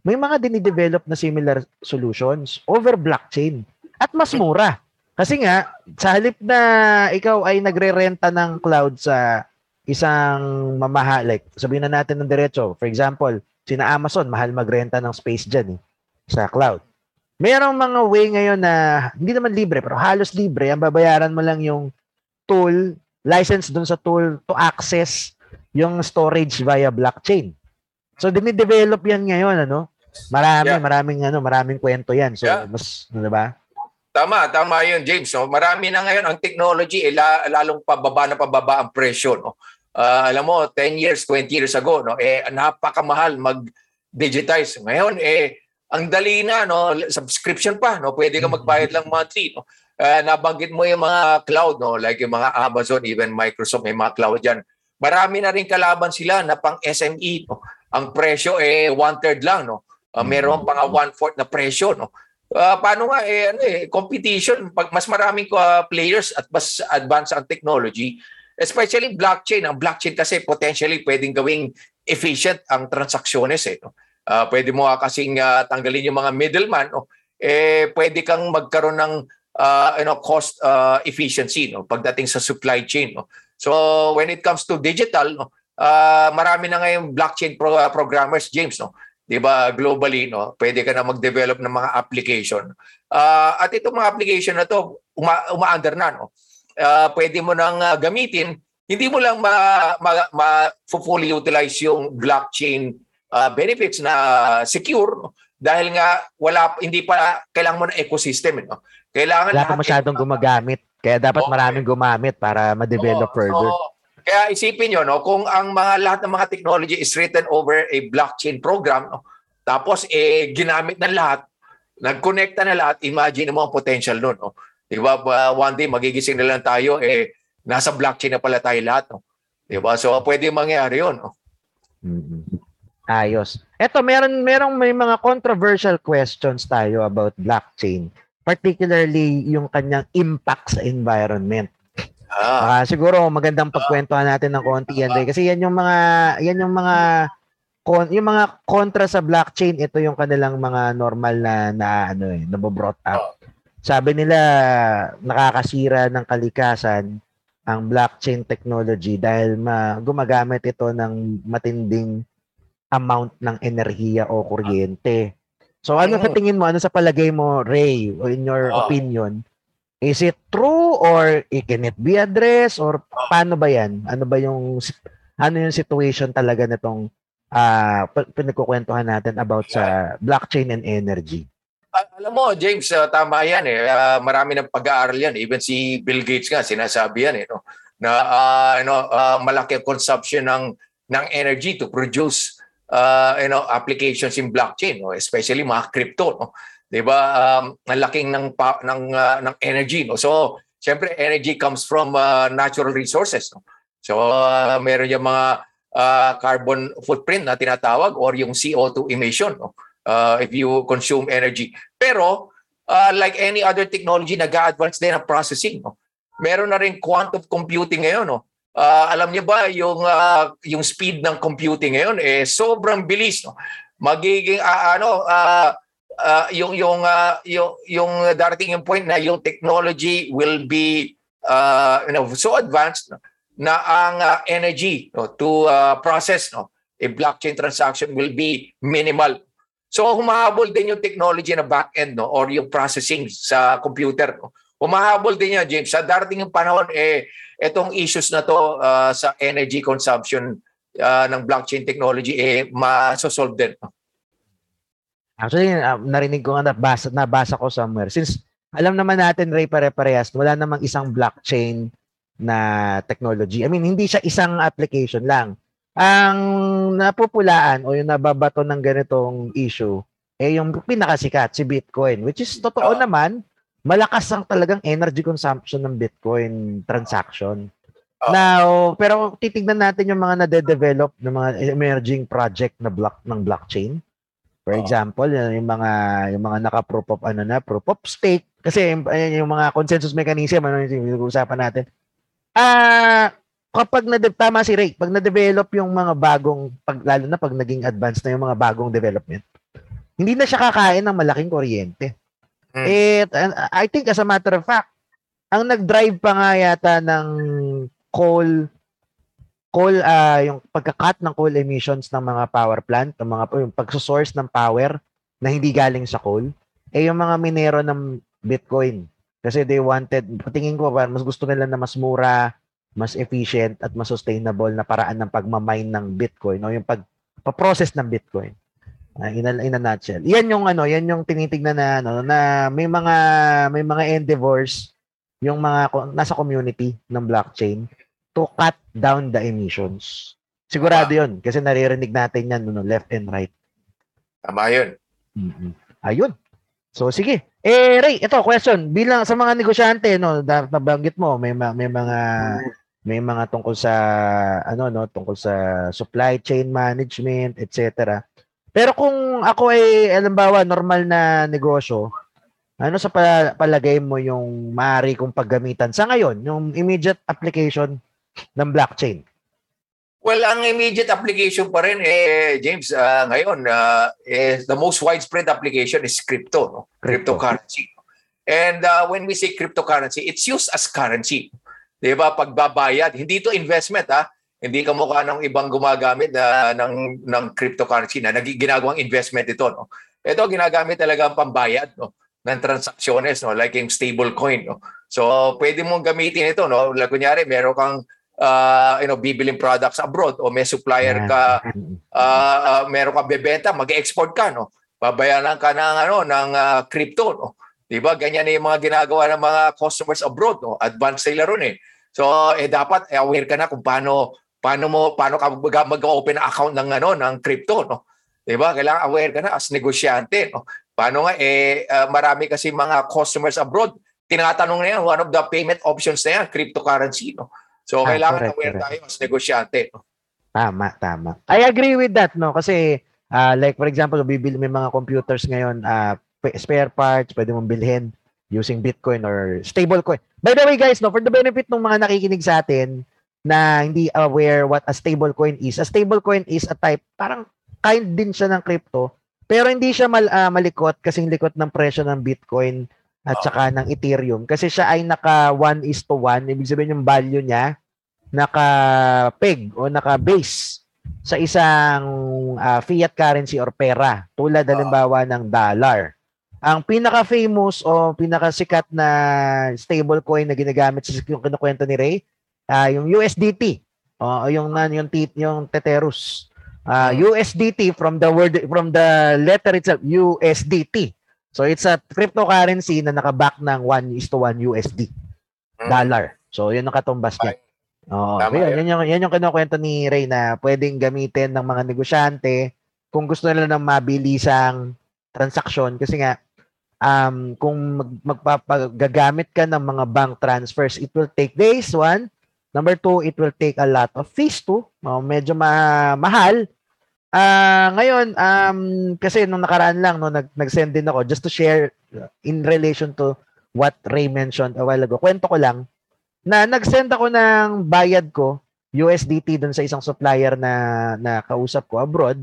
Speaker 3: may mga dinidevelop na similar solutions over blockchain at mas mura. Kasi nga, sa halip na ikaw ay nagre-renta ng cloud sa isang mamahal, like sabihin na natin ng diretso, for example, sina Amazon, mahal magrenta ng space dyan eh, sa cloud. Mayroong mga way ngayon na hindi naman libre, pero halos libre, ang babayaran mo lang yung tool, license dun sa tool to access yung storage via blockchain. So, dinidevelop yan ngayon, ano? Marami,
Speaker 4: Yeah.
Speaker 3: maraming, ano, maraming kwento yan. So,
Speaker 4: Yeah.
Speaker 3: mas, ano ba?
Speaker 4: Tama, tama yun, James. No? Marami na ngayon ang technology, eh, la- lalong pababa na pababa ang presyo. No? Ah, alam mo, 10 years, 20 years ago, no? eh, napakamahal mag-digitize. Ngayon, eh, ang dali na, no? subscription pa. No? Pwede ka magbayad lang monthly. No? Ah, nabanggit mo yung mga cloud, no? like yung mga Amazon, even Microsoft, may mga cloud dyan. Marami na rin kalaban sila na pang SME. No? Ang presyo, eh, one-third lang. No? Ah, meron pa nga one-fourth na presyo. No? Ah, paano nga eh ano eh competition pag mas maraming ah, players at mas advanced ang technology especially blockchain ang blockchain kasi potentially pwedeng gawing efficient ang transactions eh no? Ah, pwede mo nga kasing ah, tanggalin yung mga middleman no? eh pwede kang magkaroon ng uh, you know cost uh, efficiency no pagdating sa supply chain no. So when it comes to digital no, uh, marami na ngayon blockchain pro- uh, programmers James no. 'Di ba globally no, pwede ka na mag-develop ng mga application. Uh, at itong mga application na to uma- uma-under na no. Uh, pwede mo nang uh, gamitin hindi mo lang ma, ma, ma fully utilize yung blockchain uh, benefits na secure no? dahil nga wala hindi pa kailangan mo ng ecosystem no. Kailangan
Speaker 3: Wala pa masyadong gumagamit. Kaya dapat
Speaker 4: Okay.
Speaker 3: maraming gumamit para ma-develop
Speaker 4: Oo,
Speaker 3: further.
Speaker 4: so, kaya isipin nyo, no, kung ang mga lahat ng mga technology is written over a blockchain program, no, tapos eh, ginamit ng lahat, nag-connecta na lahat, imagine mo ang potential nun. No? Di ba? One day, magigising na lang tayo, eh, nasa blockchain na pala tayo lahat. No? Di ba? So, pwede mangyari yun. No?
Speaker 3: Mhm. Ayos. Eto, meron merong may mga controversial questions tayo about blockchain, particularly yung kanyang impact sa environment.
Speaker 4: Ah,
Speaker 3: Ah, siguro magandang pagkwentuhan natin ng konti yan, Ray, kasi yan yung mga yan yung mga kon, yung mga kontra sa blockchain, ito yung kanilang mga normal na na ano eh, nabo-brought up. Sabi nila nakakasira ng kalikasan ang blockchain technology dahil ma, gumagamit ito ng matinding amount ng enerhiya o kuryente. So ano sa tingin mo, ano sa palagay mo, Ray, o in your
Speaker 4: Ah.
Speaker 3: opinion, is it true or it can it be addressed or paano ba yan? Ano ba yung ano yung situation talaga nitong ah uh, pinagkukwentuhan natin about sa blockchain and energy?
Speaker 4: Al- alam mo, James, uh, tama yan eh. Uh, marami ng pag-aaral yan. Even si Bill Gates nga, sinasabi yan eh. No? Na uh, you know, uh, malaki ang consumption ng, ng energy to produce uh, you know, applications in blockchain, no? especially mga crypto. No? 'Di ba? Um, ang laking ng, ng, uh, ng energy. No? So, syempre, energy comes from uh, natural resources. No? So, uh, meron yung mga uh, carbon footprint na tinatawag or yung CO2 emission. No? uh, if you consume energy. Pero, uh, like any other technology, nag-advance din ang processing. No? Meron na rin quantum computing ngayon. No? Uh, alam niyo ba, yung, uh, yung speed ng computing ngayon, eh, sobrang bilis. No? Magiging, uh, ano, uh, uh, yung, yung, uh, yung, yung darating yung point na yung technology will be uh, you know, so advanced no? na ang uh, energy no, to uh, process no, a blockchain transaction will be minimal. So humahabol din yung technology na back-end no or yung processing sa computer no. Humahabol din yan James. Sa darating yung panahon eh etong issues na to uh, sa energy consumption uh, ng blockchain technology eh ma-solve din. no?
Speaker 3: Actually, uh, narinig ko nga nabasa, nabasa ko somewhere. Since alam naman natin, Ray, pare-parehas, wala namang isang blockchain na technology. I mean, hindi siya isang application lang. Ang napupulaan o yung nababato ng ganitong issue, eh yung pinakasikat, si Bitcoin, which is totoo
Speaker 4: Ah.
Speaker 3: naman, malakas ang talagang energy consumption ng Bitcoin transaction.
Speaker 4: Ah.
Speaker 3: Now, pero titignan natin yung mga nade-develop ng mga emerging project na block ng blockchain. For
Speaker 4: Oo.
Speaker 3: example, yung mga yung mga naka-proof of ano na, proof of stake kasi ayan yung mga consensus mechanism ano yung pinag-uusapan natin. Ah, kapag na tama si Ray, pag na-develop yung mga bagong pag lalo na pag naging advanced na yung mga bagong development, hindi na siya kakain ng malaking kuryente. And I think as a matter of fact, ang nag-drive pa nga yata ng coal coal ah yung pagka-cut ng coal emissions ng mga power plant, ng mga yung pagso-source ng power na hindi galing sa coal, eh yung mga minero ng Bitcoin. Kasi they wanted, tingin ko ba, mas gusto nila na mas mura, mas efficient at mas sustainable na paraan ng pagmamine ng Bitcoin o yung pag process ng Bitcoin. Uh, in, a, in a nutshell. Yan yung ano, yan yung tinitingnan na ano na may mga may mga endeavors yung mga nasa community ng blockchain to cut down the emissions. Sigurado 'yun kasi naririnig natin yan no, left and right.
Speaker 4: Tama yun.
Speaker 3: mm Ayun. So sige. Eh Ray, ito question bilang sa mga negosyante no, na- nabanggit mo may ma- may mga may mga tungkol sa ano no, tungkol sa supply chain management, etc. Pero kung ako ay alimbawa normal na negosyo, ano sa pala- palagay mo yung maaari kong paggamitan sa ngayon, yung immediate application ng blockchain?
Speaker 4: Well, ang immediate application pa rin, eh, James, uh, ngayon, uh, eh, the most widespread application is crypto, no?
Speaker 3: Crypto.
Speaker 4: cryptocurrency. And uh, when we say cryptocurrency, it's used as currency. Di ba? Pagbabayad. Hindi to investment, ha? Hindi ka mukha ng ibang gumagamit na, ng, ng cryptocurrency na ginagawang investment ito. No? Ito, ginagamit talaga ang pambayad no? ng transactions, no? like yung stable coin. No? So, pwede mong gamitin ito. No? Like, kunyari, meron kang uh, you know, bibiling products abroad o may supplier ka, uh, uh, meron ka bebenta, mag-export ka, no? Babayaran ka ng, ano, ng uh, crypto, no? Diba? Ganyan na yung mga ginagawa ng mga customers abroad, no? Advanced sila ron eh. So, eh, dapat eh, aware ka na kung paano paano mo paano ka mag-open account ng ano ng crypto no 'di ba kailangan aware ka na as negosyante no paano nga eh uh, marami kasi mga customers abroad tinatanong na yan one of the payment options na yan cryptocurrency no so
Speaker 3: Ah,
Speaker 4: kailangan
Speaker 3: correct,
Speaker 4: aware
Speaker 3: correct.
Speaker 4: tayo as negosyante?
Speaker 3: Tama, tama. I agree with that, no? Kasi, ah, like for example, bibili may mga computers ngayon, pa- spare parts, pwede mong bilhin using Bitcoin or stablecoin. By the way, guys, no, for the benefit ng mga nakikinig sa atin na hindi aware what a stablecoin is, a stablecoin is a type, parang kind din siya ng crypto, pero hindi siya mal, ah, malikot kasing likot ng presyo ng Bitcoin at saka ng Ethereum kasi siya ay naka 1 is to 1, ibig sabihin yung value niya naka-peg o naka-base sa isang ah, fiat currency or pera tulad
Speaker 4: Oo.
Speaker 3: halimbawa ng dollar. Ang pinaka-famous o pinaka-sikat na stablecoin na ginagamit sa yung kinukwento ni Ray, ah, yung USDT o yung nan yung tit yung Teterus. Ah,
Speaker 4: Mm.
Speaker 3: USDT from the word from the letter itself USDT. So it's a cryptocurrency na naka-back ng 1 is to 1 USD
Speaker 4: Mm.
Speaker 3: dollar. So yun ang katumbas niya. Oo.
Speaker 4: Tama
Speaker 3: Yun,
Speaker 4: yun.
Speaker 3: yan, yung, yan yung kinukwento ni Ray na pwedeng gamitin ng mga negosyante kung gusto nila ng mabilisang transaksyon kasi nga um, kung mag, magpapagagamit ka ng mga bank transfers, it will take days, one. Number two, it will take a lot of fees too. Oh, medyo ma- mahal. Ah, ngayon, um, kasi nung nakaraan lang, no, nag, nag-send din ako just to share uh, in relation to what Ray mentioned a while ago. Kwento ko lang na nag-send ako ng bayad ko USDT dun sa isang supplier na na kausap ko abroad.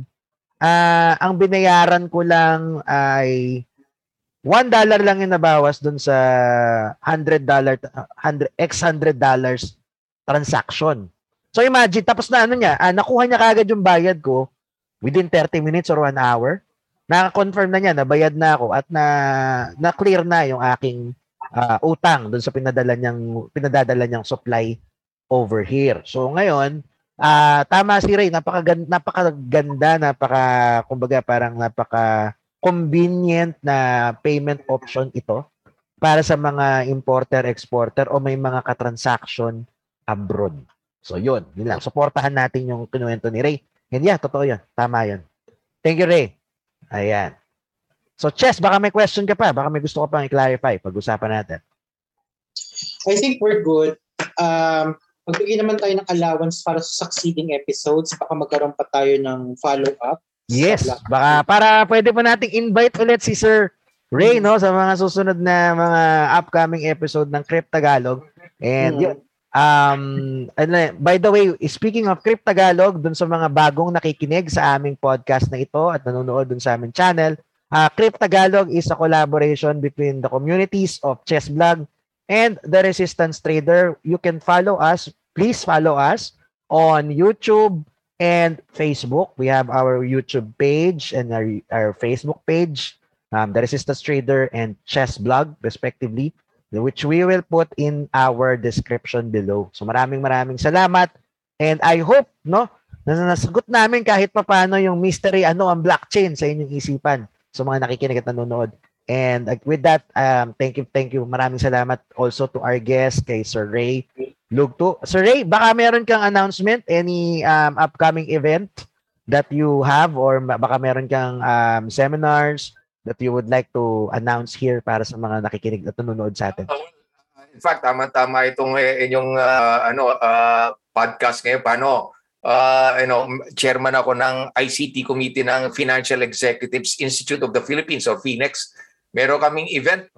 Speaker 3: Ah, ang binayaran ko lang ay $1 dollar lang yung nabawas dun sa $100 dollar 100 x $100 dollars transaction. So imagine tapos na ano niya, ah, nakuha niya kagad yung bayad ko within 30 minutes or 1 hour. Naka-confirm na niya na bayad na ako at na na-clear na yung aking ah, utang doon sa pinadala niyang pinadadala niyang supply over here. So ngayon, ah tama si Ray, napakaganda, napakaganda, napaka kumbaga parang napaka convenient na payment option ito para sa mga importer exporter o may mga katransaction abroad. So yun, yun lang. Suportahan natin yung kinuwento ni Ray. And yeah, totoo yun. Tama yun. Thank you, Ray. Ayan. So, Chess, baka may question ka pa. Baka may gusto ka pang i-clarify. Pag-usapan natin.
Speaker 2: I think we're good. Um, magbigay naman tayo ng allowance para sa succeeding episodes. Baka magkaroon pa tayo ng follow-up.
Speaker 3: Yes. Baka para pwede pa nating invite ulit si Sir Ray no sa mga susunod na mga upcoming episode ng Crypt Tagalog. And
Speaker 2: Mm.
Speaker 3: yun, um ano, by the way, speaking of Crypt Tagalog, dun sa mga bagong nakikinig sa aming podcast na ito at nanonood dun sa aming channel, uh, Crypt is a collaboration between the communities of Chess Blog and the Resistance Trader. You can follow us. Please follow us on YouTube, and Facebook. We have our YouTube page and our, our Facebook page, um, The Resistance Trader and Chess Blog, respectively, which we will put in our description below. So maraming maraming salamat. And I hope, no, na nasagot namin kahit papano yung mystery, ano ang blockchain sa inyong isipan. So mga nakikinig at nanonood. And uh, with that, um, thank you, thank you. Maraming salamat also to our guest, kay Sir Ray Lugto. Sir Ray, baka meron kang announcement, any um, upcoming event that you have or baka meron kang um, seminars that you would like to announce here para sa mga nakikinig at nanonood sa atin.
Speaker 4: In fact, tama-tama itong eh, inyong ah, ano ah, podcast ngayon. Paano ah, you know, chairman ako ng ICT Committee ng Financial Executives Institute of the Philippines or FINEX. Meron kaming event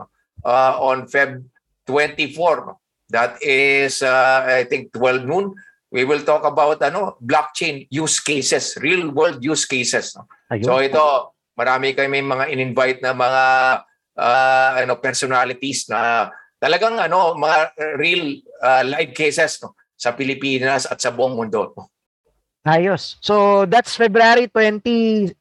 Speaker 4: ah, on Feb 24. no? That is, ah, I think, 12 noon we will talk about ano blockchain use cases, real world use cases.
Speaker 3: Ayun.
Speaker 4: So ito, marami kami mga in-invite na mga ah, ano personalities na talagang ano mga real ah, live cases no sa Pilipinas at sa buong mundo. No?
Speaker 3: Ayos. So, that's February 2023,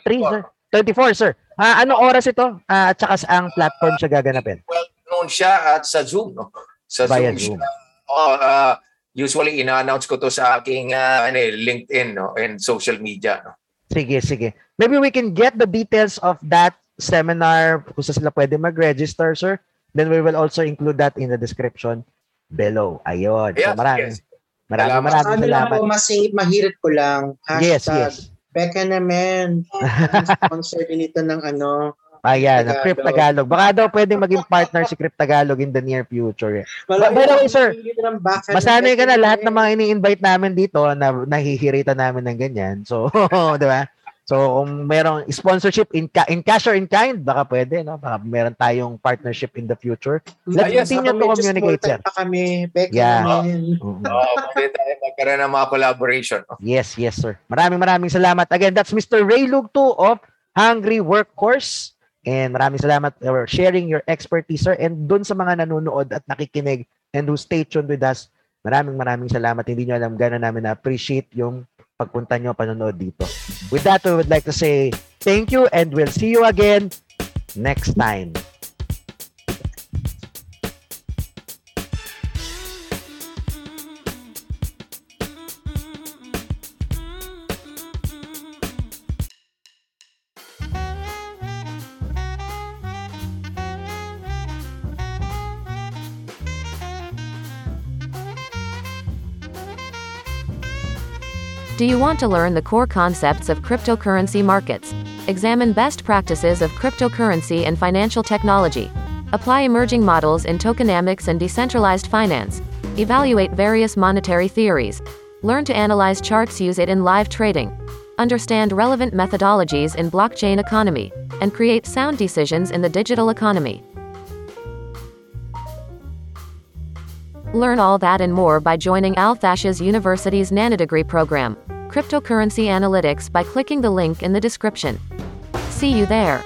Speaker 4: 24.
Speaker 3: sir. 24, sir. Ah, ano oras ito? Ah, at saka saang platform siya gaganapin?
Speaker 4: Well, noon siya at sa Zoom no. Sa
Speaker 3: Via
Speaker 4: Zoom.
Speaker 3: Zoom.
Speaker 4: siya. Oh, ah, usually ina-announce ko to sa aking ah, ano, eh, LinkedIn no and social media no.
Speaker 3: Sige, sige. Maybe we can get the details of that seminar kung saan sila pwede mag-register, sir. Then we will also include that in the description below. Ayun. So,
Speaker 4: Yes,
Speaker 3: maraming,
Speaker 4: yes.
Speaker 3: maraming,
Speaker 4: Salamat.
Speaker 3: maraming
Speaker 2: Ano lang
Speaker 3: salamat.
Speaker 2: ako, mas mahirit ko lang.
Speaker 3: Yes,
Speaker 2: Hashtag,
Speaker 3: yes.
Speaker 2: Becca naman. Sponsor din ito ng ano.
Speaker 3: Ayan,
Speaker 2: Tagalog.
Speaker 3: Crypt Tagalog. Baka daw pwedeng maging partner si Crypt Tagalog in the near future.
Speaker 2: Wala,
Speaker 3: By the way, sir,
Speaker 2: ng
Speaker 3: Masanay ka na lahat ng
Speaker 2: naman.
Speaker 3: mga ini-invite namin dito na nahihirita namin ng ganyan. So, di ba? So, kung merong sponsorship in, ca- in cash or in kind, baka pwede, no? Baka meron tayong partnership in the future. Let's
Speaker 4: Yes,
Speaker 3: continue to communicate, sir.
Speaker 2: Pa kami, Becca
Speaker 3: Yeah.
Speaker 2: naman.
Speaker 3: Oo.
Speaker 4: Oh, pwede tayo magkaroon ng mga collaboration.
Speaker 3: Yes, yes, sir. Maraming maraming salamat. Again, that's Mr. Ray Lugto of Hungry Workforce. And maraming salamat for sharing your expertise, sir. And dun sa mga nanonood at nakikinig and who stay tuned with us, maraming maraming salamat. Hindi nyo alam gano'n namin na-appreciate yung pagpunta nyo panonood dito. With that, we would like to say thank you and we'll see you again next time.
Speaker 1: Do you want to learn the core concepts of cryptocurrency markets? Examine best practices of cryptocurrency and financial technology. Apply emerging models in tokenomics and decentralized finance. Evaluate various monetary theories. Learn to analyze charts, use it in live trading. Understand relevant methodologies in blockchain economy and create sound decisions in the digital economy. Learn all that and more by joining Althashas University's Nanodegree program, Cryptocurrency Analytics by clicking the link in the description. See you there.